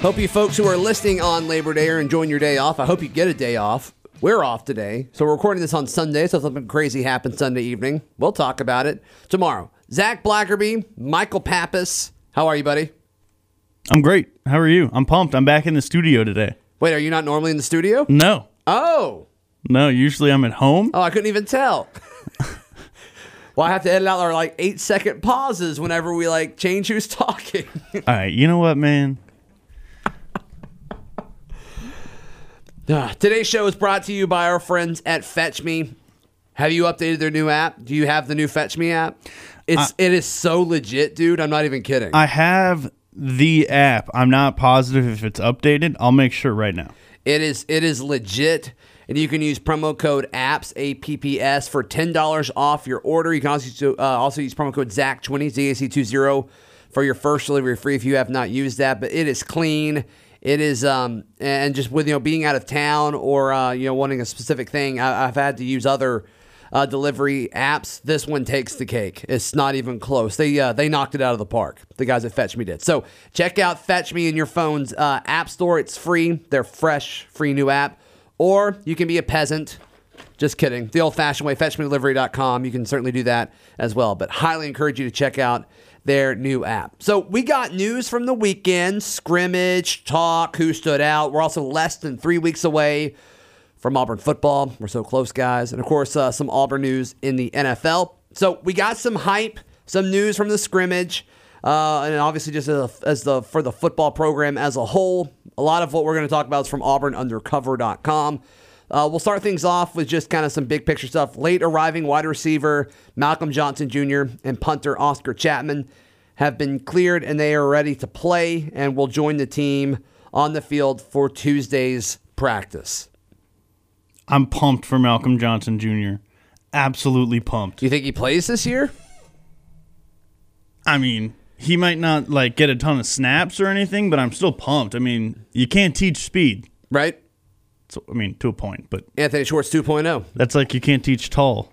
Hope you folks who are listening on Labor Day are enjoying your day off. I hope you get a day off. We're off today. So we're recording this on Sunday, so something crazy happened Sunday evening. We'll talk about it tomorrow. Zac Blackerby, Michael Pappas. How are you, buddy? I'm great. How are you? I'm pumped. I'm back in the studio today. Wait, are you not normally in the studio? No. Oh. No, usually I'm at home. Oh, I couldn't even tell. well, I have to edit out our like eight second pauses whenever we like change who's talking. All right, you know what, man? Ah, Today's show is brought to you by our friends at Fetch Me. Have you updated their new app? Do you have the new Fetch Me app? It's it is so legit, dude. I'm not even kidding. I have the app. I'm not positive if it's updated. I'll make sure right now. It is it is legit, and you can use promo code APPS A P P S for ten dollars off your order. You can also use, uh, also use promo code ZAC twenty Z A C two zero for your first delivery free if you have not used that. But it is clean. It is um and just with you know being out of town or uh, you know wanting a specific thing, I, I've had to use other. Uh, delivery apps. This one takes the cake. It's not even close. They uh, they knocked it out of the park. The guys at Fetch Me did. So check out Fetch Me in your phone's uh, app store. It's free. They're fresh, free new app. Or you can be a peasant. Just kidding. The old fashioned way, fetchmedelivery.com. You can certainly do that as well. But highly encourage you to check out their new app. So we got news from the weekend scrimmage, talk, who stood out. We're also less than three weeks away from Auburn football. We're so close, guys. And of course, uh, some Auburn news in the NFL. So we got some hype, some news from the scrimmage. Uh, and obviously, just as, as the for the football program as a whole, a lot of what we're going to talk about is from AuburnUndercover.com. Uh, we'll start things off with just kind of some big picture stuff. Late arriving wide receiver Malcolm Johnson Jr. and punter Oscar Chapman have been cleared and they are ready to play and will join the team on the field for Tuesday's practice. I'm pumped for Malcolm Johnson Jr. Absolutely pumped. Do you think he plays this year? I mean, he might not like get a ton of snaps or anything, but I'm still pumped. I mean, you can't teach speed. Right? So, I mean, to a point, but Anthony Schwartz oh. 2.0. that's like you can't teach tall.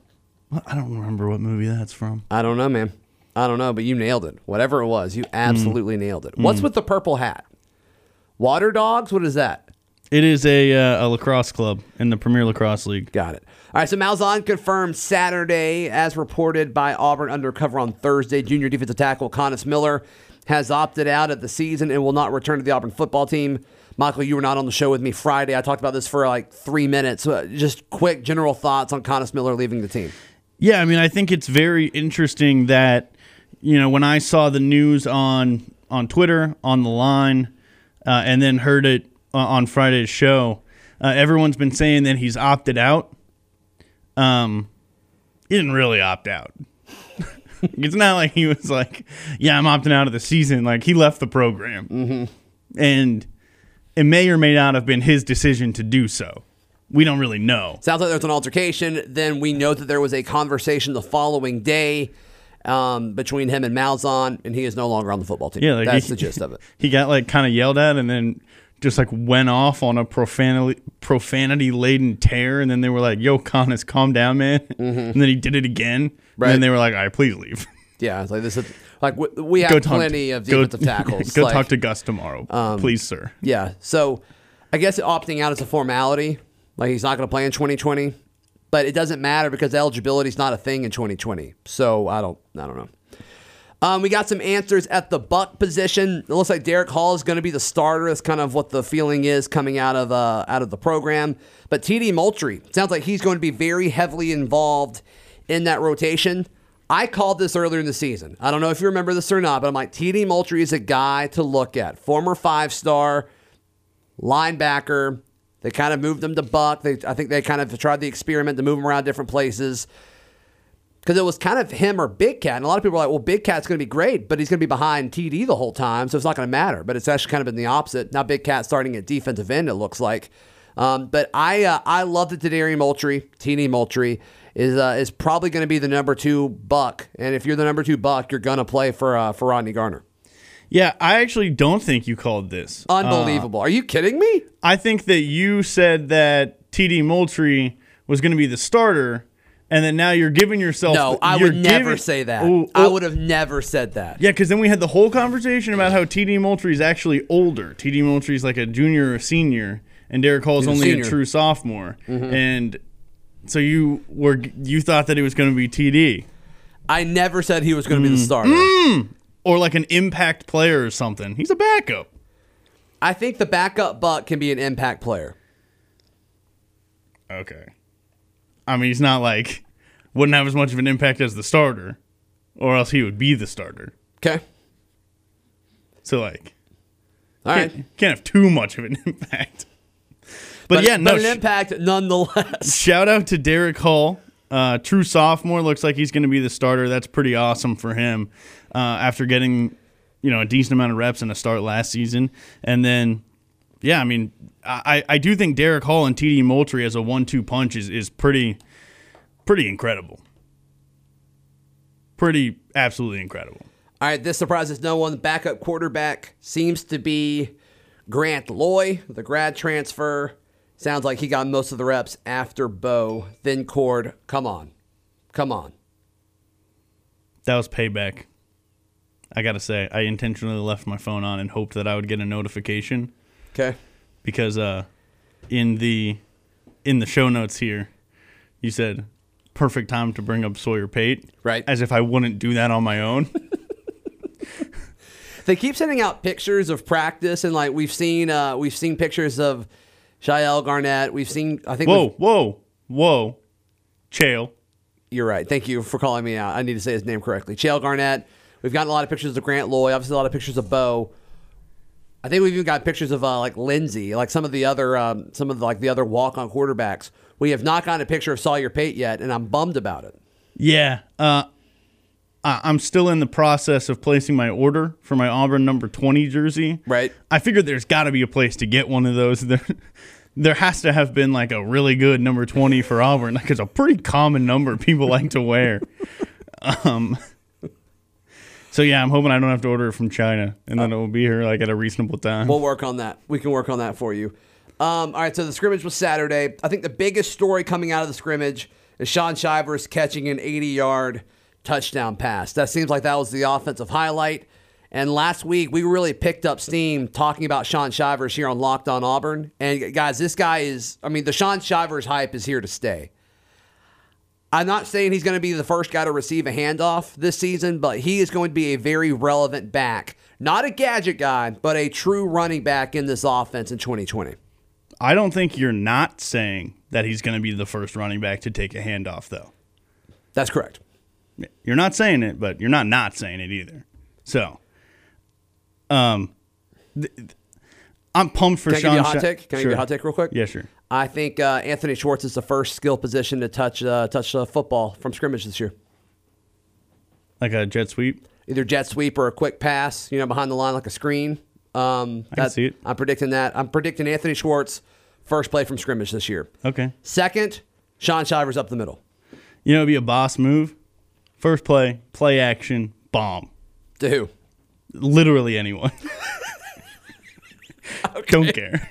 I don't remember what movie that's from. I don't know, man. I don't know, but you nailed it. Whatever it was, you Mm. absolutely nailed it. What's with the purple hat? Water dogs? What is that? It is a uh, a lacrosse club in the Premier Lacrosse League. Got it. All right, so Malzahn confirmed Saturday, as reported by Auburn Undercover on Thursday. Junior defensive tackle Coynis Miller has opted out of the season and will not return to the Auburn football team. Michael, you were not on the show with me Friday. I talked about this for like three minutes. Uh, Just quick general thoughts on Coynis Miller leaving the team. Yeah, I mean, I think it's very interesting that you know when I saw the news on on Twitter on the line, uh, and then heard it uh, on Friday's show. Uh, everyone's been saying that he's opted out. Um, he didn't really opt out. it's not like he was like, "Yeah, I'm opting out of the season." Like he left the program, mm-hmm. and it may or may not have been his decision to do so. We don't really know. Sounds like there was an altercation. Then we know that there was a conversation the following day um, between him and Malzahn, and he is no longer on the football team. Yeah, like that's he- the gist of it. he got like kind of yelled at and then just like went off on a profanity profanity laden tear and then they were like yo Coynis calm down man and then he did it again Right. and then they were like all right please leave Yeah, it's like this is like we- we have plenty to, of go- defensive tackles. go like- talk to Gus tomorrow please sir Yeah, so I guess opting out is a formality. Like he's not going to play in 2020, but it doesn't matter because eligibility is not a thing in 2020. So I don't, I don't know. Um, we got some answers at the buck position. It looks like Derick Hall is going to be the starter. That's kind of what the feeling is coming out of uh, out of the program. But TD Moultrie sounds like he's going to be very heavily involved in that rotation. I called this earlier in the season. I don't know if you remember this or not, but I'm like TD Moultrie is a guy to look at. Former five star linebacker. They kind of moved him to Buck. They, I think they kind of tried the experiment to move him around different places. because it was kind of him or Big Cat. And a lot of people are like, well, Big Cat's going to be great, but he's going to be behind TD the whole time, so it's not going to matter. But it's actually kind of been the opposite. Now Big Cat starting at defensive end, it looks like. Um, but I uh, I love that Tadarian Moultrie, Teeny Moultrie, is uh, is probably going to be the number two buck. And if you're the number two buck, you're going to play for uh, for Rodney Garner. Yeah, I actually don't think you called this. Unbelievable. Are you kidding me? I think that you said that TD Moultrie was going to be the starter, and then now you're giving yourself. No, I would never giving- say that. I would have never said that. Yeah, because then we had the whole conversation about how TD Moultrie is actually older. TD Moultrie is like a junior or a senior, and Derick Hall is a only a. Mm-hmm. true sophomore. And so you were you thought that it was going to be TD I never said he was going to be the Mm. Or like an impact player or something. He's a backup. I think the backup buck can be an impact player. Okay. I mean, he's not like wouldn't have as much of an impact as the starter, or else he would be the starter. Okay. So like, All right. can't, can't have too much of an impact. But, yeah, no. but an impact nonetheless. shout out to Derick Hall, uh, true sophomore. Looks like he's going to be the starter. That's pretty awesome for him. Uh, after getting, you know, a decent amount of reps in a start last season, and then, yeah, I mean, I, I do think Derick Hall and TD Moultrie as a one-two punch is is pretty, pretty incredible. Pretty absolutely incredible. All right, this surprises no one. The backup quarterback seems to be Grant Loy, the grad transfer. Sounds like he got most of the reps after Bo. Then Cord. Come on. Come on. That was payback. I gotta say, I intentionally left my phone on and hoped that I would get a notification Okay. because uh, in the in the show notes here, you said perfect time to bring up Sawyer Pate, Right. As if I wouldn't do that on my own. They keep sending out pictures of practice, and like we've seen, uh, we've seen pictures of Shael Garnett. We've seen, I think. whoa, whoa, whoa, Chael. You're right. Thank you for calling me out. I need to say his name correctly. Chael Garnett. We've gotten a lot of pictures of Grant Loy. Obviously, a lot of pictures of Bo. I think we've even got pictures of uh, like Lindsey, like some of the other, um, some of the, like the other walk-on quarterbacks. We have not gotten a picture of Sawyer Pate yet, and I'm bummed about it. Yeah, uh, I- I'm still in the process of placing my order for my Auburn number 20 jersey. Right. I figured there's got to be a place to get one of those. There, there has to have been like a really good number 20 for Auburn. Like it's a pretty common number people like to wear. Um, so yeah, I'm hoping I don't have to order it from China, and then it will be here like at a reasonable time. We'll work on that. We can work on that for you. Um, all right, so the scrimmage was Saturday. I think the biggest story coming out of the scrimmage is Shaun Shivers catching an 80 yard touchdown pass. That seems like that was the offensive highlight. And last week, we really picked up steam talking about Shaun Shivers here on Locked On Auburn. And guys, this guy is, I mean, the Shaun Shivers hype is here to stay. I'm not saying he's going to be the first guy to receive a handoff this season, but he is going to be a very relevant back. Not a gadget guy, but a true running back in this offense in 2020. I don't think you're not saying that he's going to be the first running back to take a handoff, though. That's correct. You're not saying it, but you're not not saying it either. So, um, th- th- I'm pumped for Shaun. Can I Shaun. give you a hot Sha- take? Can I give you a hot take real quick? Yeah, sure. I think uh, Anthony Schwartz is the first skill position to touch uh, touch uh, football from scrimmage this year. Like a jet sweep. Either jet sweep or a quick pass, you know, behind the line like a screen. Um, I can see it. I'm predicting that. I'm predicting Anthony Schwartz first play from scrimmage this year. Okay. Second, Shaun Shivers up the middle. You know, it'd be a boss move. First play, play action, bomb. To who? Literally anyone. Don't care.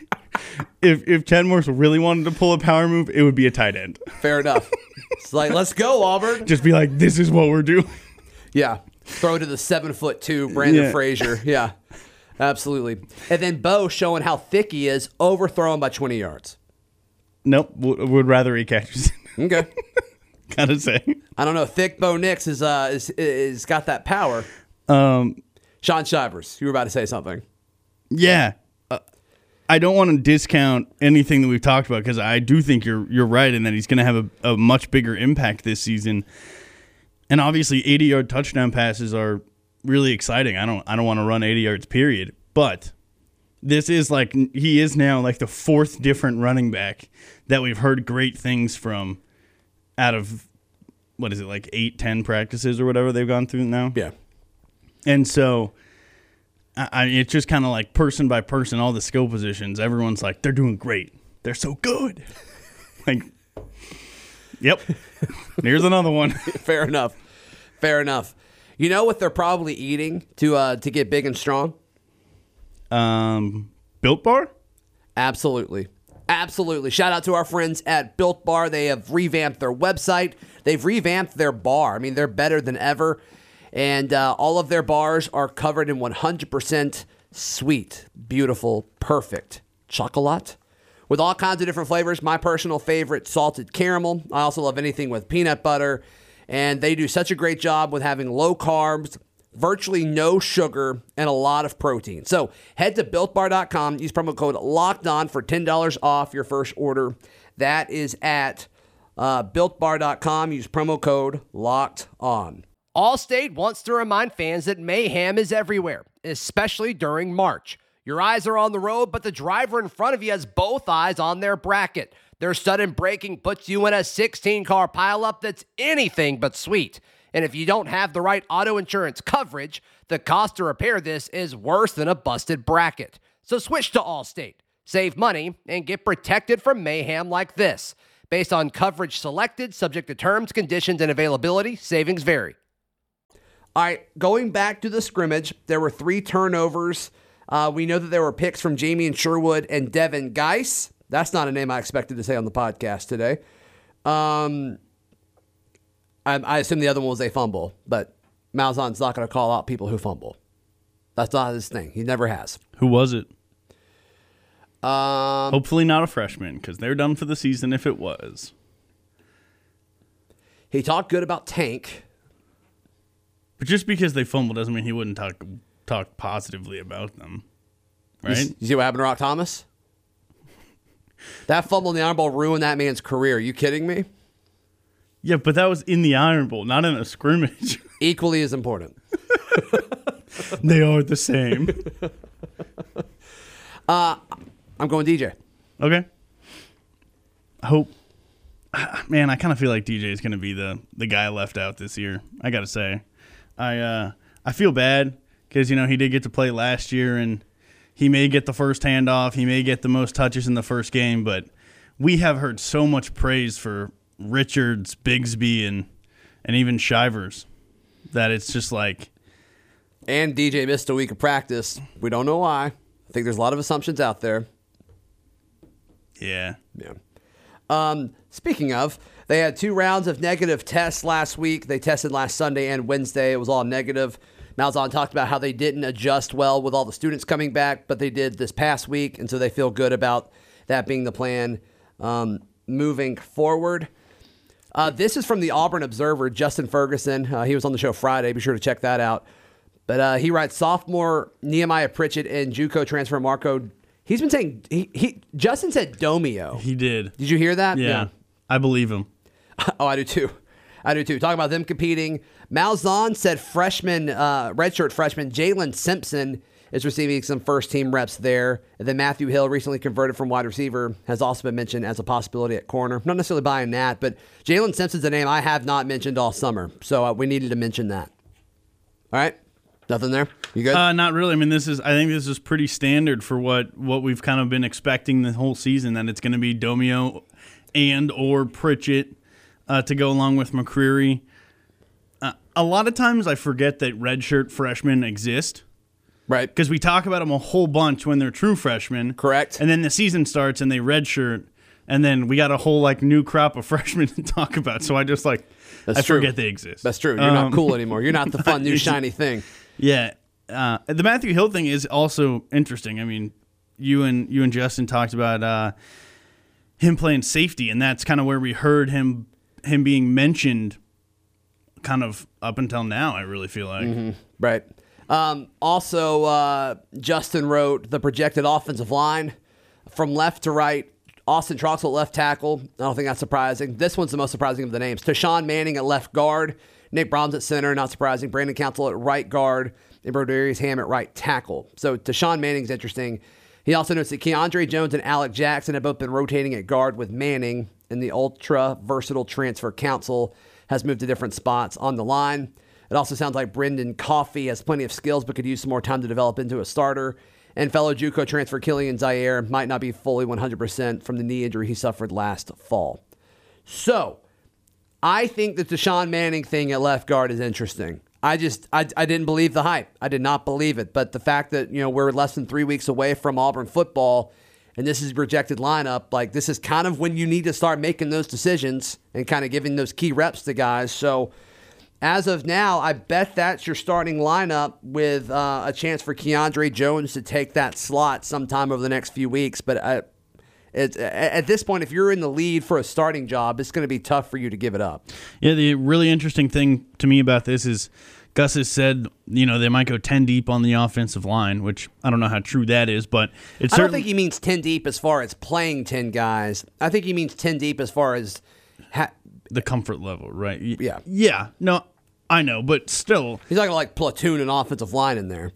If if Chad Morris really wanted to pull a power move, it would be a tight end. Fair enough. it's like, let's go, Auburn. Just be like, this is what we're doing. Yeah. Throw to the seven foot two, Brandon Yeah. Frazier. Yeah. Absolutely. And then Bo showing how thick he is, overthrown by 20 yards. Nope. Would rather he catches. it. Okay. Gotta say. I don't know. Thick Bo Nix is uh is is got that power. Um, Shaun Shivers, you were about to say something. Yeah. Uh, I don't want to discount anything that we've talked about because I do think you're you're right in that he's going to have a, a much bigger impact this season. And obviously, 80 yard touchdown passes are really exciting. I don't I don't want to run 80 yards period, but this is like he is now like the fourth different running back that we've heard great things from out of what is it like eight, ten practices or whatever they've gone through now. Yeah. And so, I, I it's just kind of like person by person, all the skill positions. Everyone's like, they're doing great. They're so good. like, yep. Here's another one. Fair enough. Fair enough. You know what they're probably eating to uh, to get big and strong? Um, Built Bar. Absolutely. Absolutely. Shout out to our friends at Built Bar. They have revamped their website. They've revamped their bar. I mean, they're better than ever. And uh, all of their bars are covered in 100% sweet, beautiful, perfect chocolate with all kinds of different flavors. My personal favorite, salted caramel. I also love anything with peanut butter. And they do such a great job with having low carbs, virtually no sugar, and a lot of protein. So head to builtbar.com, use promo code locked on for $10 off your first order. That is at uh, builtbar.com. Use promo code locked on. Allstate wants to remind fans that mayhem is everywhere, especially during March. Your eyes are on the road, but the driver in front of you has both eyes on their bracket. Their sudden braking puts you in a 16 car pileup that's anything but sweet. And if you don't have the right auto insurance coverage, the cost to repair this is worse than a busted bracket. So switch to Allstate, save money, and get protected from mayhem like this. Based on coverage selected, subject to terms, conditions, and availability, savings vary. All right, going back to the scrimmage, there were three turnovers. Uh, we know that there were picks from Jamien Sherwood and Devin Geis. That's not a name I expected to say on the podcast today. Um, I, I assume the other one was a fumble, but Malzahn's not going to call out people who fumble. That's not his thing. He never has. Who was it? Um, Hopefully not a freshman because they're done for the season if it was. he talked good about Tank. But just because they fumble doesn't mean he wouldn't talk talk positively about them. You, Right? you see what happened to Rock Thomas? That fumble in the Iron Bowl ruined that man's career. Are you kidding me? Yeah, but that was in the Iron Bowl, not in a scrimmage. Equally as important. they are the same. I'm going DJ. Okay. I hope. Man, I kind of feel like DJ is going to be the the guy left out this year. I got to say, I uh, I feel bad because you know he did get to play last year and he may get the first handoff, he may get the most touches in the first game, but we have heard so much praise for Richards, Bigsby, and and even Shivers that it's just like And DJ missed a week of practice. We don't know why. I think there's a lot of assumptions out there. yeah. Yeah. Um, speaking of, they had two rounds of negative tests last week. They tested last Sunday and Wednesday. It was all negative. Malzahn talked about how they didn't adjust well with all the students coming back, but they did this past week, and so they feel good about that being the plan um, moving forward. Uh, this is from the Auburn Observer, Justin Ferguson. Uh, he was on the show Friday. Be sure to check that out. But uh, he writes sophomore Nehemiah Pritchett and JUCO transfer Marco. He's been saying he, he Justin said Domio. He did. Did you hear that? Yeah. I believe him. Oh, I do too. I do too. Talking about them competing. Malzahn said freshman, uh, redshirt freshman Jaylin Simpson is receiving some first team reps there. And then Matthew Hill, recently converted from wide receiver, has also been mentioned as a possibility at corner. Not necessarily buying that, but Jaylin Simpson's a name I have not mentioned all summer. So uh, we needed to mention that. All right. Nothing there? You good? Uh, not really. I mean, this is. I think this is pretty standard for what what we've kind of been expecting the whole season. That it's going to be Domio and or Pritchett uh, to go along with McCreary. Uh, a lot of times, I forget that redshirt freshmen exist right. because we talk about them a whole bunch when they're true freshmen. Correct. And then the season starts and they redshirt, and then we got a whole like new crop of freshmen to talk about. So I just like That's I true. forget they exist. That's true. You're not Um, cool anymore. You're not the fun new shiny thing. Yeah, uh, the Matthew Hill thing is also interesting. I mean, you and you and Justin talked about uh, him playing safety, and that's kind of where we heard him him being mentioned, kind of up until now. I really feel like Right. Um, also, uh, Justin wrote the projected offensive line from left to right. Austin Troxell at left tackle. I don't think that's surprising. This one's the most surprising of the names. Tashawn Manning at left guard. Nick Brahms at center. Not surprising. Brandon Council at right guard. And Brodarious Hamm at right tackle. So Tashawn Manning's interesting. He also notes that Keiondre Jones and Alec Jackson have both been rotating at guard with Manning, and the ultra versatile transfer council has moved to different spots on the line. It also sounds like Brendan Coffee has plenty of skills but could use some more time to develop into a starter. And fellow Juco transfer Kilian Zierer might not be fully 100% from the knee injury he suffered last fall. So, I think that the Sean Manning thing at left guard is interesting. I just I, I didn't believe the hype. I did not believe it. But the fact that you know we're less than three weeks away from Auburn football, and this is projected lineup, like this is kind of when you need to start making those decisions and kind of giving those key reps to guys. So as of now, I bet that's your starting lineup with uh, a chance for Keiondre Jones to take that slot sometime over the next few weeks. But I, it, at this point, if you're in the lead for a starting job, it's going to be tough for you to give it up. Yeah, the really interesting thing to me about this is Gus has said, you know, they might go 10 deep on the offensive line, which I don't know how true that is, but it's I don't think he means 10 deep as far as playing 10 guys. I think he means 10 deep as far as. Ha- the comfort level, right? Y- Yeah. Yeah. No, I know, but still, he's not going to like platoon an offensive line in there.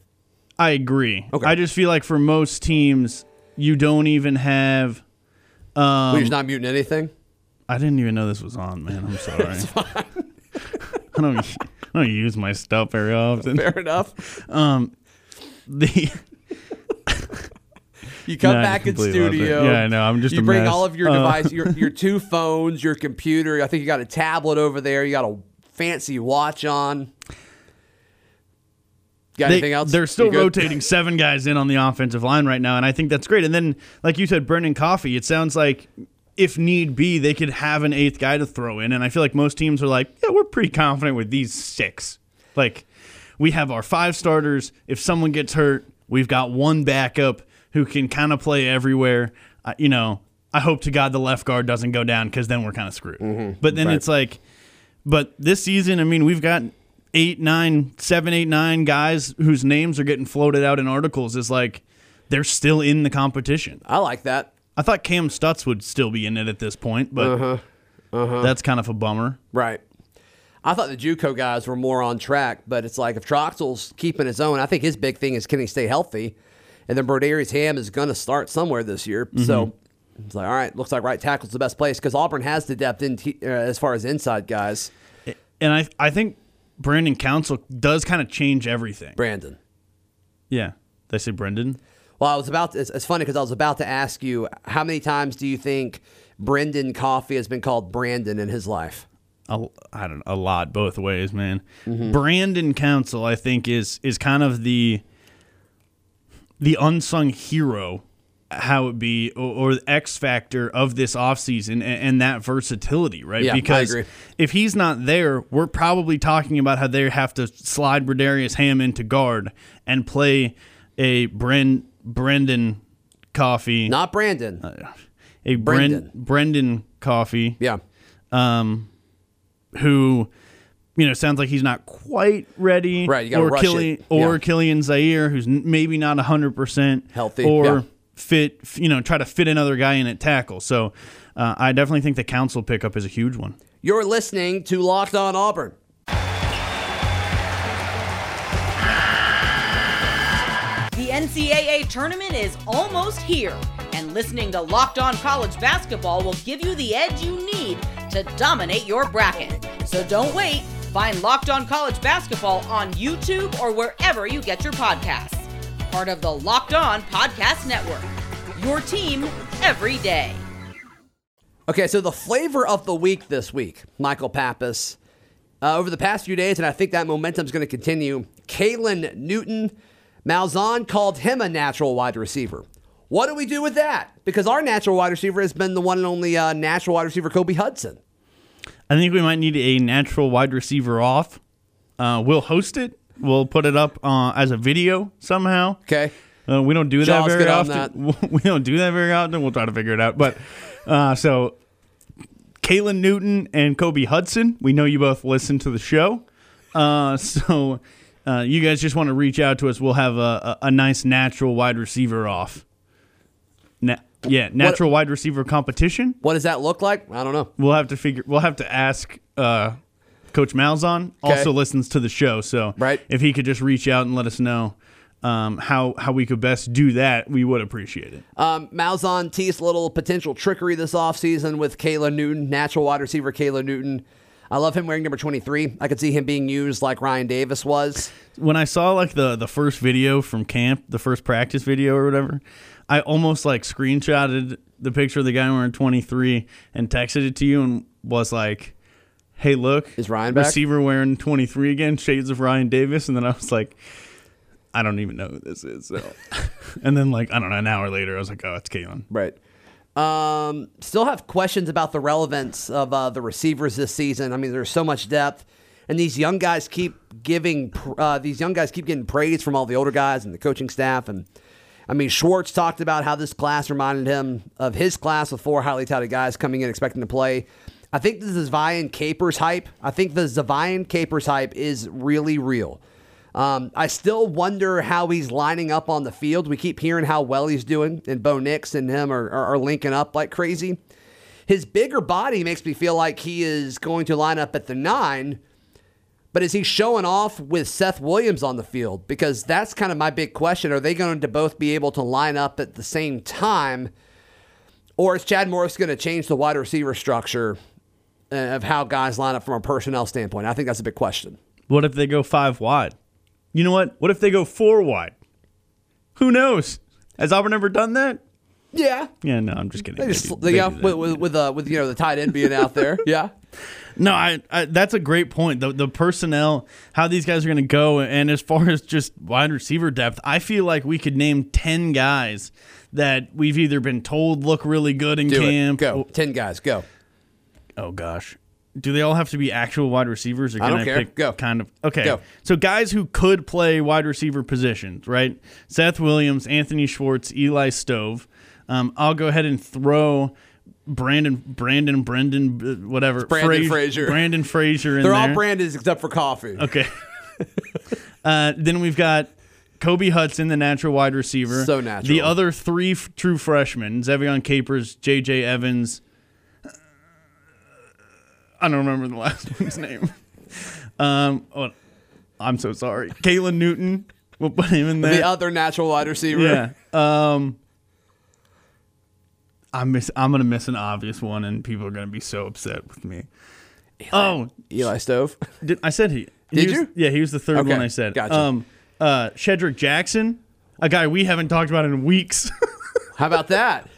I agree. Okay. I just feel like for most teams, you don't even have. Um, We're just not muting anything. I didn't even know this was on, man. I'm sorry. I don't. I don't use my stuff very often. Fair enough. Um the You come I back in studio. Yeah, I know. I'm just You bring mess. all of your Uh. device, your your two phones, your computer. I think you got a tablet over there. You got a fancy watch on. Got they, anything else? They're still rotating seven guys in on the offensive line right now, and I think that's great. And then, like you said, Brendan Coffee. It sounds like if need be, they could have an eighth guy to throw in. And I feel like most teams are like, yeah, we're pretty confident with these six. Like we have our five starters. If someone gets hurt, we've got one backup who can kind of play everywhere. Uh, you know, I hope to God the left guard doesn't go down because then we're kind of screwed. Mm-hmm. But then it's like, but this season, I mean, we've got eight, nine, seven, eight, nine guys whose names are getting floated out in articles. Is like they're still in the competition. I like that. I thought Kam Stutts would still be in it at this point, but Uh-huh. that's kind of a bummer. Right. I thought the JUCO guys were more on track, but it's like if Troxell's keeping his own, I think his big thing is can he stay healthy, and then Brodarious Hamm is going to start somewhere this year. Mm-hmm. So it's like, all right, looks like right tackle's the best place because Auburn has the depth in t- uh, as far as inside guys. And I I think Brandon Council does kind of change everything. Brandon. Yeah. Did I say Brendan? Well, I was about. To, it's, it's funny because I was about to ask you how many times do you think Brendan Coffee has been called Brandon in his life? A, I don't know, a lot both ways, man. Mm-hmm. Brandon Council, I think, is is kind of the the unsung hero, how it be, or, or the X factor of this offseason and, and that versatility, right? Yeah, I because agree. if he's not there, we're probably talking about how they have to slide Brodarious Hamm into guard and play a Bren, Brendan Coffee, Not Brandon. Uh, a Brendan. Brendan Brendan Coffee yeah. Um, who you know sounds like he's not quite ready Right, you gotta or rush Kilian it. or Yeah. Kilian Zierer who's maybe not 100% Healthy, or yeah. fit you know try to fit another guy in at tackle so uh, I definitely think the council pickup is a huge one You're listening to Locked On Auburn. The NCAA tournament is almost here, and listening to Locked On College Basketball will give you the edge you need to dominate your bracket. So don't wait. Find Locked On College Basketball on YouTube or wherever you get your podcasts. Part of the Locked On Podcast Network. Your team every day. Okay, so the flavor of the week this week, Michael Pappas. Uh, over the past few days, and I think that momentum is going to continue. Caylin Newton, Malzahn called him a natural wide receiver. What do we do with that? Because our natural wide receiver has been the one and only uh, natural wide receiver, Kobe Hudson. I think we might need a natural wide receiver off uh, we'll host it we'll put it up uh, as a video somehow Okay. Uh, we don't do that Jaws, very often. We don't do that very often. We'll try to figure it out. But uh, so, Caylin Newton and Kobe Hudson, we know you both listen to the show. Uh, so, uh, you guys just want to reach out to us. We'll have a, a, a nice natural wide receiver off. Yeah, natural wide receiver competition. What does that look like? I don't know. We'll have to figure. We'll have to ask uh, Coach Malzahn. Okay. Also listens to the show, so Right. if he could just reach out and let us know um, how how we could best do that, we would appreciate it. Um, Malzahn teased a little potential trickery this offseason with Caylin Newton, natural wide receiver Caylin Newton. I love him wearing number 23. I could see him being used like Ryan Davis was. when I saw like the the first video from camp, the first practice video or whatever, I almost like screenshotted the picture of the guy wearing 23 and texted it to you and was like, "Hey, look, Is Ryan back?" receiver wearing 23 again? Shades of Ryan Davis." And then I was like, "I don't even know who this is." So, and then like I don't know, an hour later, I was like, "Oh, it's Caylin." Right. Um, still have questions about the relevance of uh, the receivers this season. I mean, there's so much depth, and these young guys keep giving uh, these young guys keep getting praise from all the older guys and the coaching staff. And I mean, Schwartz talked about how this class reminded him of his class with four highly touted guys coming in expecting to play. I think the Ze'Vian Capers hype. I think the Ze'Vian Capers hype is really real. Um, I still wonder how he's lining up on the field. We keep hearing how well he's doing, and Bo Nix and him are, are, are linking up like crazy. His bigger body makes me feel like he is going to line up at the nine, but is he showing off with Seth Williams on the field? Because that's kind of my big question. Are they going to both be able to line up at the same time? Or is Chad Morris going to change the wide receiver structure uh, of how guys line up from a personnel standpoint? I think that's a big question. What if they go five wide? You know what? What if they go four wide? Who knows? Has Auburn ever done that? Yeah. Yeah, no, I'm just kidding. They just, Maybe- yeah, with, with, with, uh, with you know the tight end being out there. Yeah. No, I, I that's a great point. The the personnel, how these guys are going to go, and as far as just wide receiver depth, I feel like we could name ten guys that we've either been told look really good in Do camp. it. Go. Ten guys. Go. Oh gosh. Do they all have to be actual wide receivers? Or I can don't care. pick Go. Kind of. Okay. Go. So guys who could play wide receiver positions, right? Seth Williams, Anthony Schwartz, Eli Stove. Um, I'll go ahead and throw Brandon, Brandon, Brendan, uh, whatever. Brandon Fraz- Frazier. Brandon Frazier in They're there. all Brandons except for coffee. Okay. uh, then we've got Kobe Hudson, the natural wide receiver. So natural. The other three f- true freshmen, Ze'Vian Capers, J.J. Evans. I don't remember the last one's name. Um, oh, I'm so sorry. Caylin Newton. We'll put him in there. The other natural wide receiver. yeah. Um, I'm miss. I'm gonna miss an obvious one, and people are gonna be so upset with me. oh, Eli Stove. did, I said he? he Did was- you? Yeah, he was the third Okay, one I said. gotcha. Um, uh, Shedrick Jackson, a guy we haven't talked about in weeks. How about that?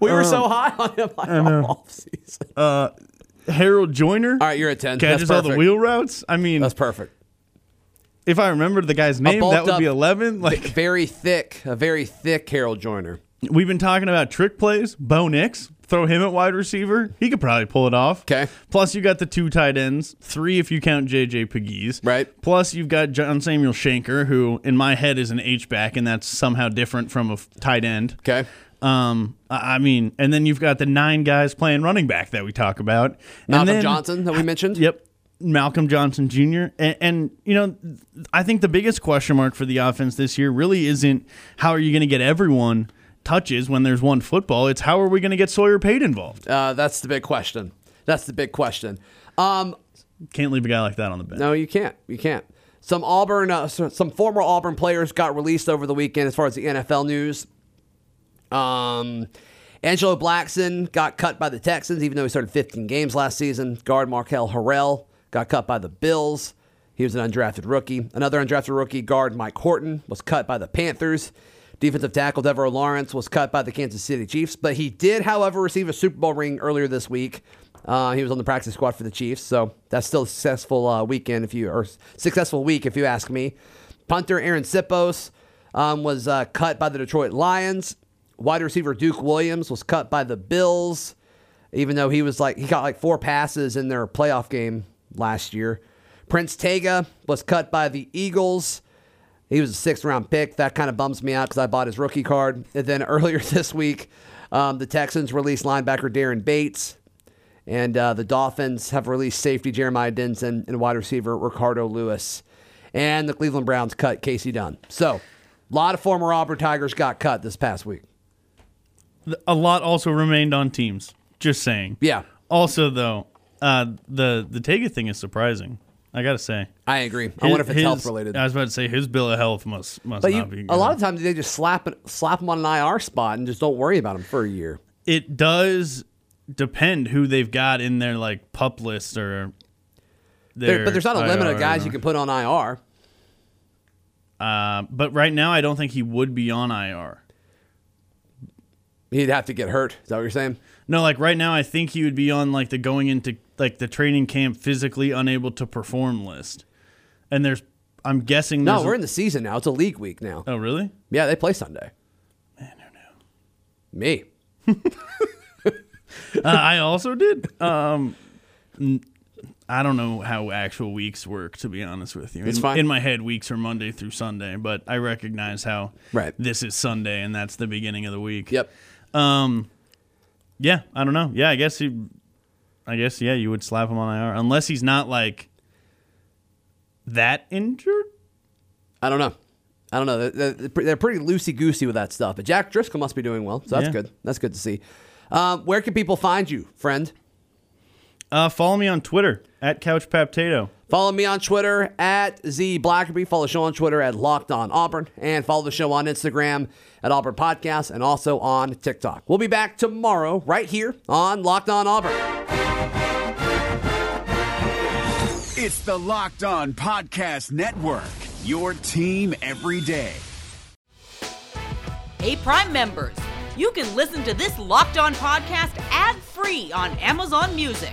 We were so um, high on him like all offseason. Uh, Harold Joyner All right, you're at ten. catches That's all the wheel routes. I mean, That's perfect. if I remember the guy's name, that bulked would be eleven. Like Very thick, a very thick Harold Joyner. we've been talking about trick plays. Bo Nix, throw him at wide receiver. He could probably pull it off. Okay. Plus, you got the two tight ends, three if you count JJ Pegues. Right. Plus, you've got John Samuel Shenker, who in my head is an H back, and that's somehow different from a f- tight end. Okay. Um, I mean, and then you've got the nine guys playing running back that we talk about. And Malcolm then- Johnson that we mentioned. Yep. Malcolm Johnson Jr. And, and, you know, I think the biggest question mark for the offense this year really isn't how are you going to get everyone touches when there's one football. It's how are we going to get Sawyer Pate involved? Uh, that's the big question. That's the big question. Um, Can't leave a guy like that on the bench. No, you can't. You can't. Some Auburn, uh, some former Auburn players got released over the weekend as far as the NFL news. Um, Angelo Blackson got cut by the Texans, even though he started 15 games last season. Guard Marquel Harrell got cut by the Bills. He was an undrafted rookie. Another undrafted rookie, guard Mike Horton, was cut by the Panthers. Defensive tackle Devaroe Lawrence was cut by the Kansas City Chiefs, but he did, however, receive a Super Bowl ring earlier this week. Uh, he was on the practice squad for the Chiefs, so that's still a successful uh, weekend if you or successful week if you ask me. Punter Aaron Siposs um, was uh, cut by the Detroit Lions. Wide receiver Duke Williams was cut by the Bills, even though he was like he got like four passes in their playoff game last year. Prince Tega was cut by the Eagles. He was a sixth round pick. That kind of bums me out because I bought his rookie card. And then earlier this week, um, the Texans released linebacker Daren Bates. And uh, the Dolphins have released safety Jeremiah Dinson and wide receiver Ricardo Lewis. And the Cleveland Browns cut Casey Dunn. So, a lot of former Auburn Tigers got cut this past week. A lot also remained on teams. Just saying. Yeah, Also, though, uh, the the Tega thing is surprising. I gotta say. I agree. I wonder if it's His- health related. I was about to say his bill of health must must But not you, be. a good. lot of times they just slap it, slap them on an IR spot and just don't worry about them for a year. it does depend who they've got in their like pup list or. There, their but there's not a limit of guys you can put on IR. Uh, but right now, I don't think he would be on IR. He'd have to get hurt. Is that what you're saying? No, like right now, I think he would be on like the going into like the training camp physically unable to perform list. And there's, I'm guessing. No, we're in the season now. It's a league week now. Oh, really? Yeah, they play Sunday. Man, who knew? Me. uh, I also did. Um, I don't know how actual weeks work, to be honest with you. It's in, fine. in my head, weeks are Monday through Sunday, but I recognize how Right. this is Sunday and that's the beginning of the week. Yep. Um, yeah, I don't know. Yeah, I guess he, I guess yeah, you would slap him on IR unless he's not like that injured. I don't know. I don't know. They're, they're pretty loosey goosey with that stuff. But Jack Driscoll must be doing well, so that's Yeah. good. That's good to see. Um, where can people find you, friend? Uh, follow me on Twitter at CouchPaptato. Follow me on Twitter at Z Blackerby. Follow the show on Twitter at Locked On Auburn. And follow the show on Instagram at Auburn Podcast and also on TikTok. We'll be back tomorrow right here on Locked On Auburn. It's the Locked On Podcast Network, your team every day. Hey, Prime members, you can listen to this Locked On podcast ad free on Amazon Music.